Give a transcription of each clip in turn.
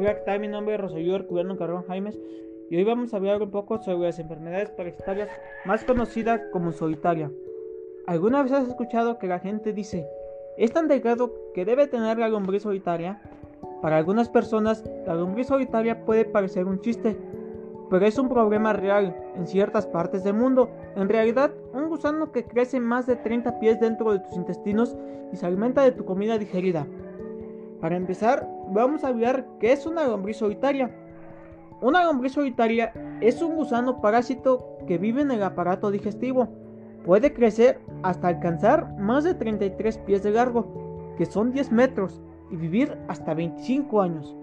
Hola. Mi nombre es Rosario Carrón Jaimes y hoy vamos a hablar un poco sobre las enfermedades parasitarias más conocidas como solitaria. ¿Alguna vez has escuchado que la gente dice, es tan delgado que debe tener la lombriz solitaria? Para algunas personas, la lombriz solitaria puede parecer un chiste, pero es un problema real en ciertas partes del mundo. En realidad, un gusano que crece más de 30 pies dentro de tus intestinos y se alimenta de tu comida digerida. Para empezar, vamos a hablar qué es una lombriz solitaria. Una lombriz solitaria es un gusano parásito que vive en el aparato digestivo. Puede crecer hasta alcanzar más de 33 pies de largo, que son 10 metros, y vivir hasta 25 años.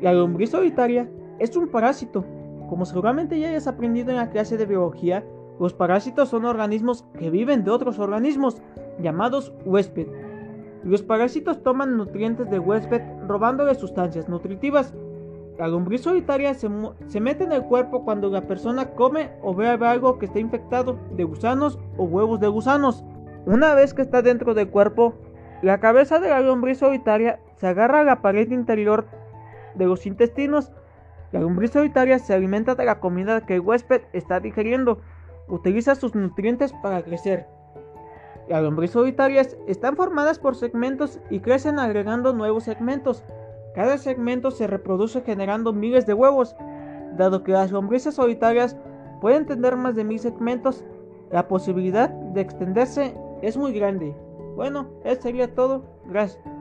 La lombriz solitaria es un parásito. Como seguramente ya hayas aprendido en la clase de biología, los parásitos son organismos que viven de otros organismos, llamados huésped. Los parásitos toman nutrientes de huésped robándole sustancias nutritivas. La lombriz solitaria se, mete en el cuerpo cuando la persona come o bebe algo que esté infectado de gusanos o huevos de gusanos. Una vez que está dentro del cuerpo, la cabeza de la lombriz solitaria se agarra a la pared interior de los intestinos. La lombriz solitaria se alimenta de la comida que el huésped está digeriendo. Utiliza sus nutrientes para crecer. Las lombrices solitarias están formadas por segmentos y crecen agregando nuevos segmentos. Cada segmento se reproduce generando miles de huevos. Dado que las lombrices solitarias pueden tener más de mil segmentos, la posibilidad de extenderse es muy grande. Bueno, eso sería todo. Gracias.